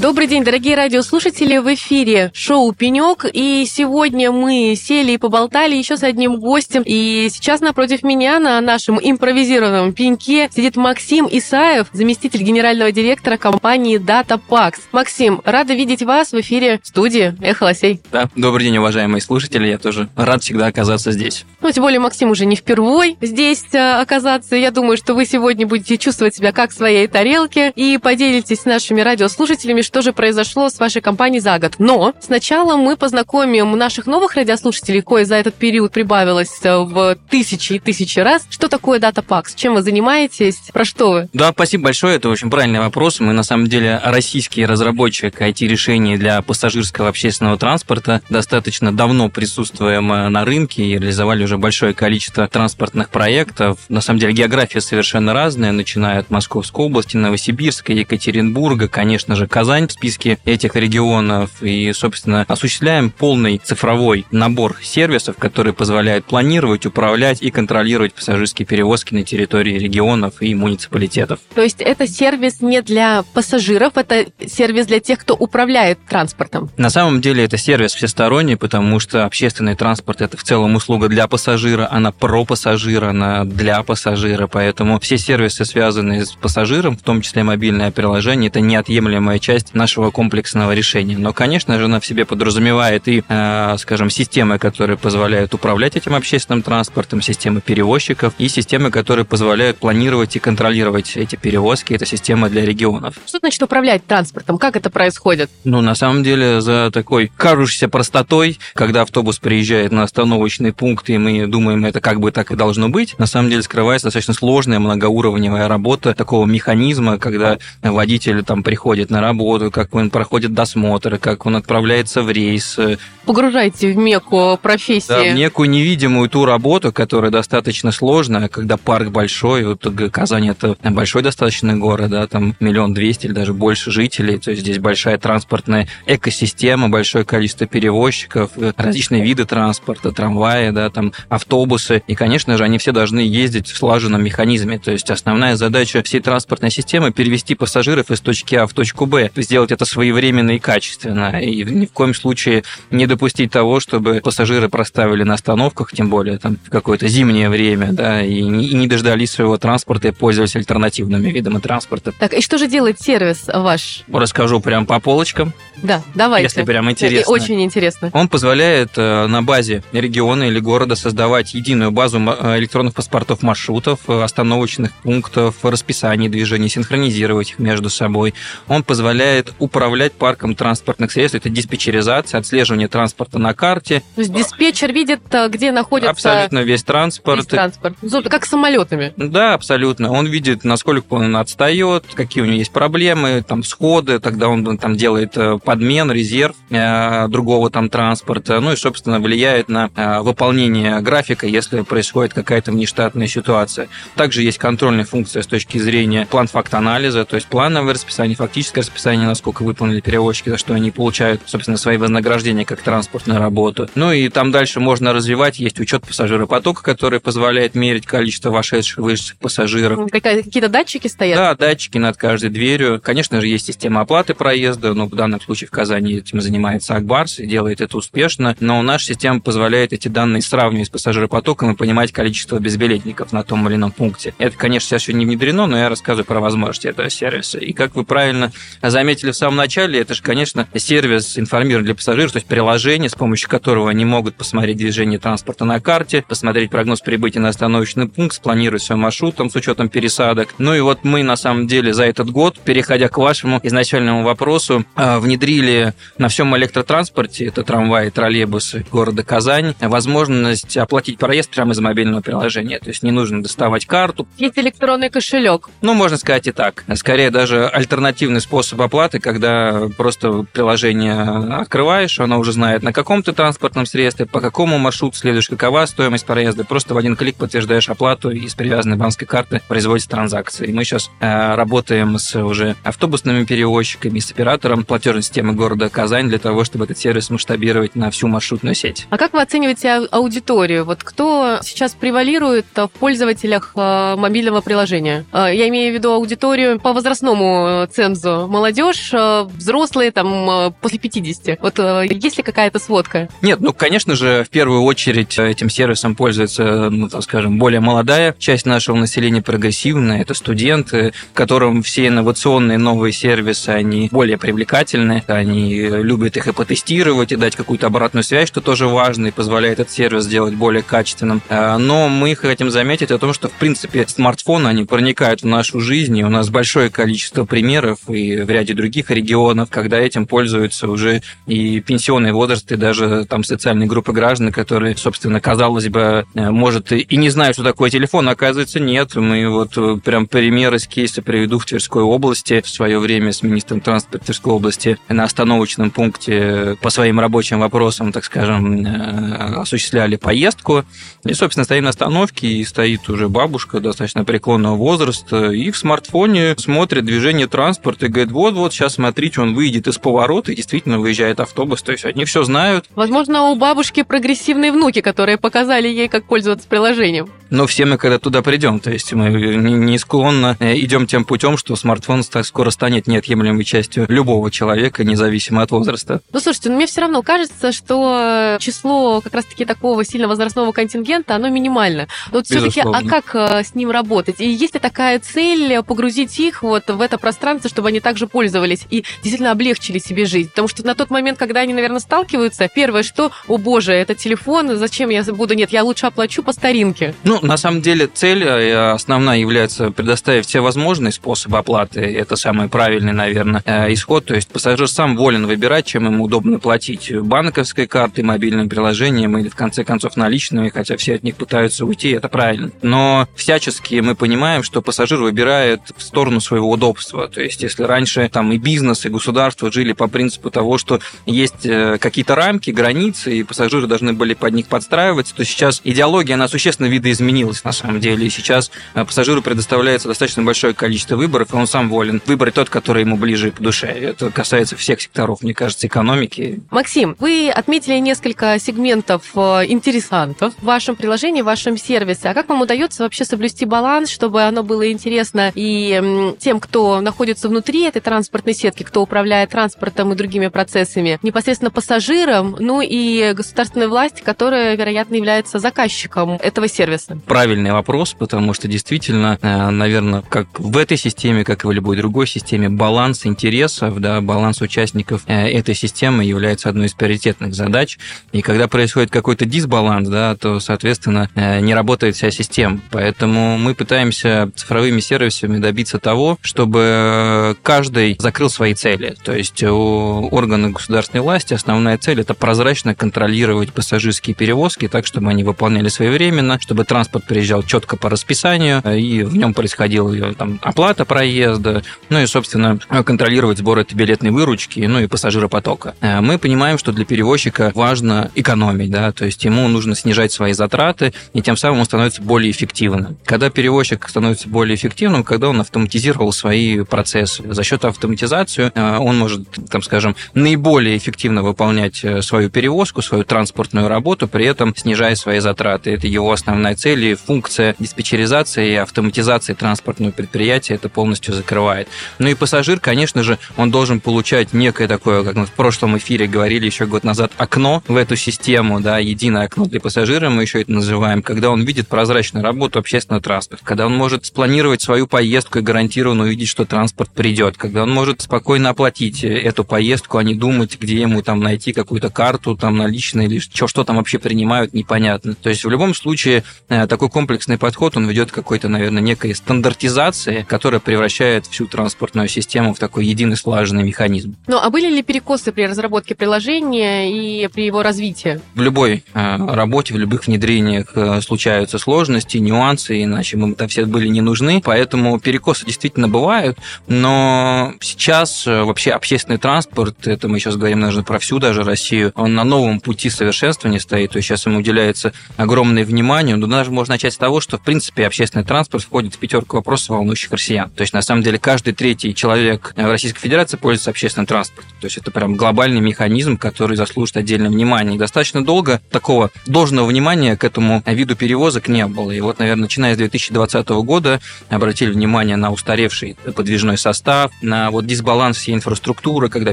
Добрый день, дорогие радиослушатели, в эфире шоу «Пенек», и сегодня мы сели и поболтали еще с одним гостем, и сейчас напротив меня на нашем импровизированном пеньке сидит Максим Исаев, заместитель генерального директора компании DataPax. Максим, рада видеть вас в эфире студии «Эхо Лосей». Да, добрый день, уважаемые слушатели, я тоже рад всегда оказаться здесь. Ну, тем более Максим уже не впервой здесь э, оказаться, я думаю, что вы сегодня будете чувствовать себя как в своей тарелке, и поделитесь с нашими радиослушателями, что же произошло с вашей компанией за год. Но сначала мы познакомим наших новых радиослушателей, кое за этот период прибавилось э, в тысячи и тысячи раз. Что такое DataPax? Чем вы занимаетесь? Про что вы? Да, спасибо большое. Это очень правильный вопрос. Мы, на самом деле, российский разработчик IT-решений для пассажирского общественного транспорта. Достаточно давно присутствуем э, на рынке и реализовали уже большое количество транспортных проектов. На самом деле, география совершенно разная, начиная от Московской области, Новосибирска, Екатеринбурга, конечно же, Казань, Казань в списке этих регионов и, собственно, осуществляем полный цифровой набор сервисов, которые позволяют планировать, управлять и контролировать пассажирские перевозки на территории регионов и муниципалитетов. То есть это сервис не для пассажиров, это сервис для тех, кто управляет транспортом? На самом деле это сервис всесторонний, потому что общественный транспорт – это в целом услуга для пассажира, она про пассажира, она для пассажира, поэтому все сервисы, связанные с пассажиром, в том числе мобильное приложение, это неотъемлемая часть часть нашего комплексного решения. Но, конечно же, она в себе подразумевает и, э, скажем, системы, которые позволяют управлять этим общественным транспортом, системы перевозчиков и системы, которые позволяют планировать и контролировать эти перевозки. Это система для регионов. Что значит управлять транспортом? Как это происходит? Ну, на самом деле, за такой кажущейся простотой, когда автобус приезжает на остановочный пункт, и мы думаем, это как бы так и должно быть, на самом деле скрывается достаточно сложная многоуровневая работа такого механизма, когда водитель там приходит на работу, работу, как он проходит досмотр, как он отправляется в рейс. Погружайте в меку профессии. Да, в некую невидимую ту работу, которая достаточно сложная, когда парк большой, вот Казань это большой достаточно город, да, там миллион двести или даже больше жителей, то есть здесь большая транспортная экосистема, большое количество перевозчиков, различные виды транспорта, трамваи, да, там автобусы, и, конечно же, они все должны ездить в слаженном механизме, то есть основная задача всей транспортной системы перевести пассажиров из точки А в точку Б, сделать это своевременно и качественно, и ни в коем случае не допустить того, чтобы пассажиры проставили на остановках, тем более там в какое-то зимнее время, да, и не, и не дождались своего транспорта и пользовались альтернативными видами транспорта. Так, и что же делает сервис ваш? Расскажу прям по полочкам. Да, давайте. Если прям интересно. Очень интересно. Он позволяет э, на базе региона или города создавать единую базу э, электронных паспортов маршрутов, э, остановочных пунктов, расписаний движений, синхронизировать их между собой. Он позволяет управлять парком транспортных средств. Это диспетчеризация, отслеживание транспорта на карте. То есть диспетчер видит, где находится... Абсолютно весь транспорт. Весь транспорт. Как с самолетами. Да, абсолютно. Он видит, насколько он отстает, какие у него есть проблемы, там, сходы, тогда он там делает подмен, резерв э, другого там транспорта, ну и, собственно, влияет на э, выполнение графика, если происходит какая-то внештатная ситуация. Также есть контрольная функция с точки зрения план-факт-анализа, то есть плановое расписание, фактическое расписание, насколько выполнили перевозчики, за что они получают, собственно, свои вознаграждения как транспортную работу. Ну и там дальше можно развивать, есть учет пассажиропотока, который позволяет мерить количество вошедших, вышедших пассажиров. Какие-то датчики стоят? Да, датчики над каждой дверью. Конечно же, есть система оплаты проезда, но в данном случае в Казани этим занимается Акбарс и делает это успешно, но наша система позволяет эти данные сравнивать с пассажиропотоком и понимать количество безбилетников на том или ином пункте. Это, конечно, сейчас еще не внедрено, но я рассказываю про возможности этого сервиса. И как вы правильно заметили в самом начале, это же, конечно, сервис информирования для пассажиров, то есть приложение, с помощью которого они могут посмотреть движение транспорта на карте, посмотреть прогноз прибытия на остановочный пункт, спланировать свой маршрут там, с учетом пересадок. Ну и вот мы, на самом деле, за этот год, переходя к вашему изначальному вопросу, а, внедрили на всем электротранспорте, это трамваи, троллейбусы города Казань, возможность оплатить проезд прямо из мобильного приложения. То есть не нужно доставать карту. Есть электронный кошелек. Ну, можно сказать и так. Скорее даже альтернативный способ оплаты оплаты, когда просто приложение открываешь, оно уже знает, на каком ты транспортном средстве, по какому маршруту следуешь, какова стоимость проезда. Просто в один клик подтверждаешь оплату и с привязанной банковской карты производится транзакция. И мы сейчас э, работаем с уже автобусными перевозчиками, с оператором платежной системы города Казань для того, чтобы этот сервис масштабировать на всю маршрутную сеть. А как вы оцениваете аудиторию? Вот кто сейчас превалирует в пользователях э, мобильного приложения? Э, я имею в виду аудиторию по возрастному цензу. Молодежь, э, взрослые, там, после 50. Вот есть ли какая-то сводка? Нет, ну, конечно же, в первую очередь этим сервисом пользуется, ну, так скажем, более молодая часть нашего населения, прогрессивная. Это студенты, которым все инновационные новые сервисы, они более привлекательны, они любят их и потестировать, и дать какую-то обратную связь, что тоже важно и позволяет этот сервис сделать более качественным. Но мы хотим заметить о том, что, в принципе, смартфоны, они проникают в нашу жизнь, и у нас большое количество примеров и в ряде других регионов, когда этим пользуются уже и пенсионный возраст, и даже там социальные группы граждан, которые, собственно, казалось бы, э, может, и не знают, что такое телефон, а оказывается, нет. Мы вот э, прям пример из кейса приведу в Тверской области. В свое время с министром транспорта Тверской области на остановочном пункте по своим рабочим вопросам, так скажем, э, осуществляли поездку. И, собственно, стоим на остановке, и стоит уже бабушка достаточно преклонного возраста, и в смартфоне смотрит движение транспорта и говорит, вот-вот, сейчас смотрите, он выйдет из поворота, и действительно выезжает автобус. То есть они все знают. Возможно, у бабушки прогрессивные внуки, которые показали ей, как пользоваться приложением. Но все мы когда туда придем, то есть мы не склонно э, идем тем путем, что смартфон так скоро станет неотъемлемой частью любого человека, независимо от возраста. Ну, слушайте, ну, мне все равно кажется, что число как раз-таки такого сильно возрастного контингента, оно минимально. Но вот все-таки, а как э, с ним работать? И есть ли такая цель погрузить их вот в это пространство, чтобы они также пользовались и действительно облегчили себе жизнь? Потому что на тот момент, когда они, наверное, сталкиваются, первое, что, о боже, это телефон, зачем я буду? Нет, я лучше оплачу по старинке. Ну, на самом деле цель э, основная является предоставить все возможные способы оплаты. Это самый правильный, наверное, э, исход. То есть пассажир сам волен выбирать, чем ему удобно платить. Банковской картой, мобильным приложением или, в конце концов, наличными, хотя все от них пытаются уйти, это правильно. Но всячески мы понимаем, что пассажир выбирает в сторону своего удобства. То есть если раньше там и бизнес, и государство жили по принципу того, что есть э, какие-то рамки, границы, и пассажиры должны были под них подстраиваться, то сейчас идеология, она существенно видоизменилась изменилось на самом деле. И сейчас э, пассажиру предоставляется достаточно большое количество выборов, и он сам волен выбрать тот, который ему ближе по душе. Это касается всех секторов, мне кажется, экономики. Максим, вы отметили несколько сегментов э, интересантов в вашем приложении, в вашем сервисе. А как вам удается вообще соблюсти баланс, чтобы оно было интересно и тем, кто находится внутри этой транспортной сетки, кто управляет транспортом и другими процессами, непосредственно пассажирам, ну и государственной власти, которая, вероятно, является заказчиком этого сервиса? Правильный вопрос, потому что действительно, э, наверное, как в этой системе, как и в любой другой системе, баланс интересов, да, баланс участников э, этой системы является одной из приоритетных задач. И когда происходит какой-то дисбаланс, да, то, соответственно, э, не работает вся система. Поэтому мы пытаемся цифровыми сервисами добиться того, чтобы каждый закрыл свои цели. То есть у органов государственной власти основная цель – это прозрачно контролировать пассажирские перевозки так, чтобы они выполняли своевременно, чтобы транспорт транспорт приезжал четко по расписанию, э, и в нем происходила э, там, оплата проезда, ну и, собственно, контролировать сбор этой билетной выручки, ну и пассажиропотока. Э, мы понимаем, что для перевозчика важно экономить, да, то есть ему нужно снижать свои затраты, и тем самым он становится более эффективным. Когда перевозчик становится более эффективным, когда он автоматизировал свои процессы. За счет автоматизации он может, там, скажем, наиболее эффективно выполнять свою перевозку, свою транспортную работу, при этом снижая свои затраты. Это его основная цель цели функция диспетчеризации и автоматизации транспортного предприятия это полностью закрывает. Ну и пассажир, конечно же, он должен получать некое такое, как мы в прошлом эфире говорили еще год назад, окно в эту систему, да, единое окно для пассажира, мы еще это называем, когда он видит прозрачную работу общественного транспорта, когда он может спланировать свою поездку и гарантированно увидеть, что транспорт придет, когда он может спокойно оплатить эту поездку, а не думать, где ему там найти какую-то карту там наличную или что, что там вообще принимают, непонятно. То есть в любом случае э, такой комплексный подход, он ведет к какой-то, наверное, некой стандартизации, которая превращает всю транспортную систему в такой единый слаженный механизм. Ну, а были ли перекосы при разработке приложения и при его развитии? В любой э, работе, в любых внедрениях э, случаются сложности, нюансы, иначе мы там все были не нужны, поэтому перекосы действительно бывают, но сейчас э, вообще общественный транспорт, это мы сейчас говорим, наверное, про всю даже Россию, он на новом пути совершенствования стоит, то есть сейчас ему уделяется огромное внимание, но даже можно начать с того, что, в принципе, общественный транспорт входит в пятерку вопросов, волнующих россиян. То есть, на самом деле, каждый третий человек в Российской Федерации пользуется общественным транспортом. То есть, это прям глобальный механизм, который заслужит отдельное внимание. И достаточно долго такого должного внимания к этому виду перевозок не было. И вот, наверное, начиная с 2020 года обратили внимание на устаревший подвижной состав, на вот дисбаланс всей инфраструктуры, когда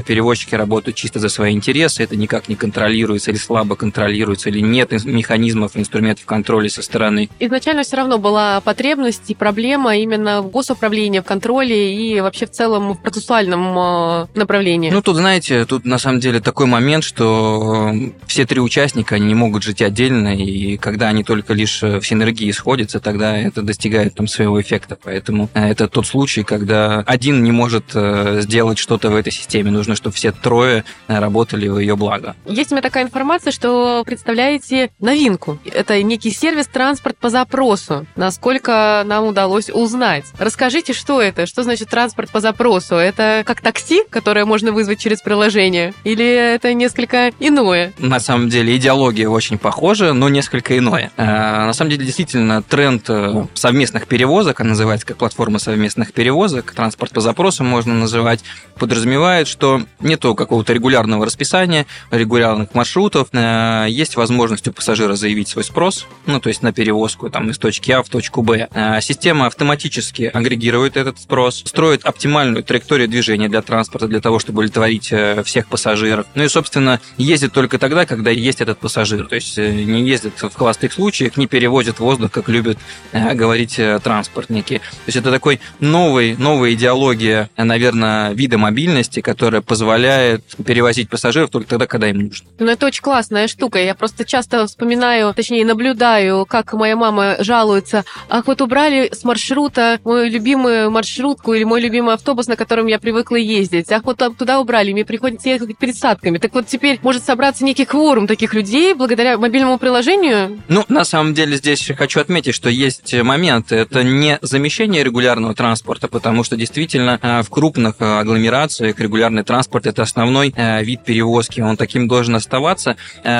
перевозчики работают чисто за свои интересы, это никак не контролируется или слабо контролируется, или нет механизмов, инструментов контроля со стороны. Изначально все равно была потребность и проблема именно в госуправлении, в контроле и вообще в целом в процессуальном э, направлении. Ну, тут, знаете, тут на самом деле такой момент, что э, все три участника, они не могут жить отдельно, и когда они только лишь в синергии сходятся, тогда это достигает там своего эффекта. Поэтому это тот случай, когда один не может э, сделать что-то в этой системе. Нужно, чтобы все трое работали в ее благо. Есть у меня такая информация, что представляете новинку. Это некий сервис транспорт по запросу. Насколько нам удалось узнать. Расскажите, что это? Что значит транспорт по запросу? Это как такси, которое можно вызвать через приложение? Или это несколько иное? На самом деле идеология очень похожа, но несколько иное. Э, на самом деле действительно тренд э, совместных перевозок, она называется как платформа совместных перевозок, транспорт по запросу можно называть, подразумевает, что нету какого-то регулярного расписания, регулярных маршрутов, э, есть возможность у пассажира заявить свой спрос, ну, то есть на перевозку там, из точки А в точку Б. Э, система автоматически агрегирует этот спрос, строит оптимальную траекторию движения для транспорта, для того, чтобы удовлетворить э, всех пассажиров. Ну и, собственно, ездит только тогда, когда есть этот пассажир. То есть не ездит в холостых случаях, не перевозит воздух, как любят говорить транспортники. То есть это такой новый, новая идеология, наверное, вида мобильности, которая позволяет перевозить пассажиров только тогда, когда им нужно. Ну, это очень классная штука. Я просто часто вспоминаю, точнее, наблюдаю, как моя мама жалуется. Ах, вот убрали с маршрута мою любимую маршрутку или мой любимый автобус, на котором я привыкла ездить. Ах, вот туда убрали, мне приходится ехать пересадками. Так вот теперь может собраться некий кворум таких людей благодаря мобильному приложению? Ну, на самом деле здесь хочу отметить, что есть момент. Это не замещение регулярного транспорта, потому что действительно э, в крупных э, агломерациях регулярный транспорт – это основной э, вид перевозки. Он таким должен оставаться.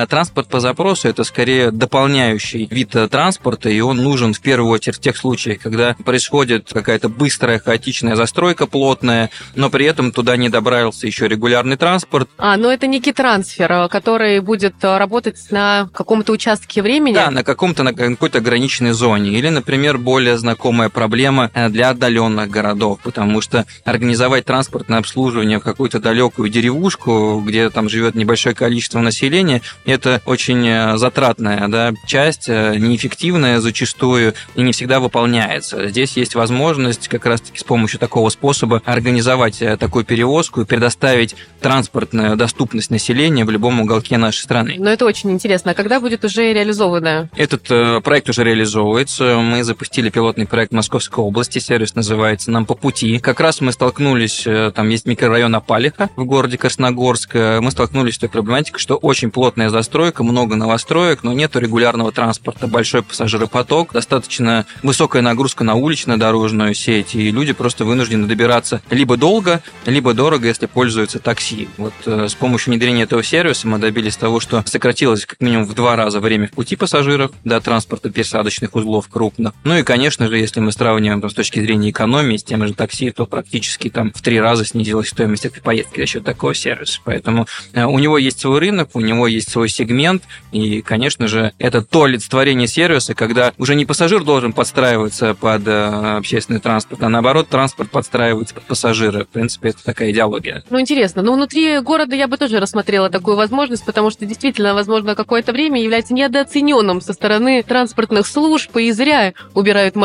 Транспорт по запросу – это скорее дополняющий вид транспорта, и он нужен в первую очередь в тех случаях, когда происходит какая-то быстрая, хаотичная застройка плотная, но при этом туда не добравился еще регулярный транспорт. А, ну это некий трансфер, который будет работать на каком-то участке времени? Да, на каком-то, на какой-то ограниченной зоне. Или, например, более знакомая проблема для отдаленных городов, потому что организовать транспортное обслуживание в какую-то далекую деревушку, где там живет небольшое количество населения, это очень э, затратная да, часть, э, неэффективная зачастую и не всегда выполняется. Здесь есть возможность как раз-таки с помощью такого способа организовать э, такую перевозку и предоставить транспортную доступность населения в любом уголке нашей страны. Но это очень интересно. А когда будет уже реализовано? Этот проект уже реализовывается. Мы запустили пилотный проект Московской области, сервис называется «Нам по пути». Как раз мы столкнулись, э, там есть микрорайон Апалиха в городе Красногорск, э, мы столкнулись с той проблематикой, что очень плотная застройка, много новостроек, но нет регулярного транспорта, большой пассажиропоток, достаточно высокая нагрузка на улично-дорожную сеть, и люди просто вынуждены добираться либо долго, либо дорого, если пользуются такси. Вот э, с помощью внедрения этого сервиса мы добились того, что сократилось как минимум в два раза время в пути пассажиров до транспорта пересадочных узлов крупных. Ну и, конечно же, если мы сравниваем там, с точки зрения экономии с тем же такси, то практически там в три раза снизилась стоимость этой поездки за счет такого сервиса. Поэтому э, у него есть свой рынок, у него есть свой сегмент, и, конечно же, это то олицетворение сервиса, когда уже не пассажир должен подстраиваться под э, общественный транспорт, а наоборот, транспорт подстраивается под пассажира. В принципе, это такая идеология. Ну, интересно. Но внутри города я бы тоже рассмотрела такую возможность, потому что действительно, возможно, какое-то время является недооцененным со стороны транспортных служб, и зря убирают.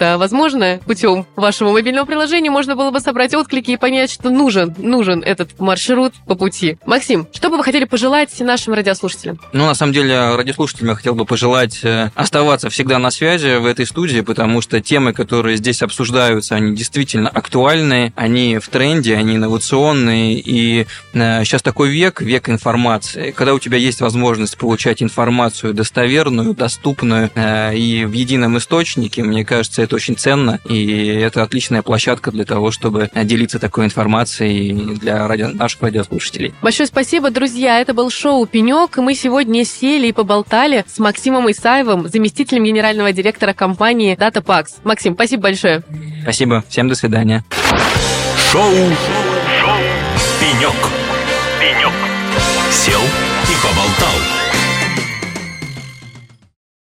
А возможно, путем вашего мобильного приложения можно было бы собрать отклики и понять, что нужен, нужен этот маршрут по пути. Максим, что бы вы хотели пожелать нашим радиослушателям? Ну, на самом деле, радиослушателям я хотел бы пожелать э, оставаться всегда на связи в этой студии, потому что темы, которые здесь обсуждаются, они действительно актуальны, они в тренде, они инновационные, и сейчас такой век, век информации, когда у тебя есть возможность получать информацию достоверную, доступную и в едином источнике, мне кажется, это очень ценно, и это отличная площадка для того, чтобы делиться такой информацией для радио, наших радиослушателей. Большое спасибо, друзья. Это был шоу «Пенек», и мы сегодня сели и поболтали с Максимом Исаевым, заместителем генерального директора компании DataPax. Максим, спасибо большое. Спасибо. Всем до свидания. Шоу, шоу, шоу. «Пенек». «Пенек». Сел и поболтал.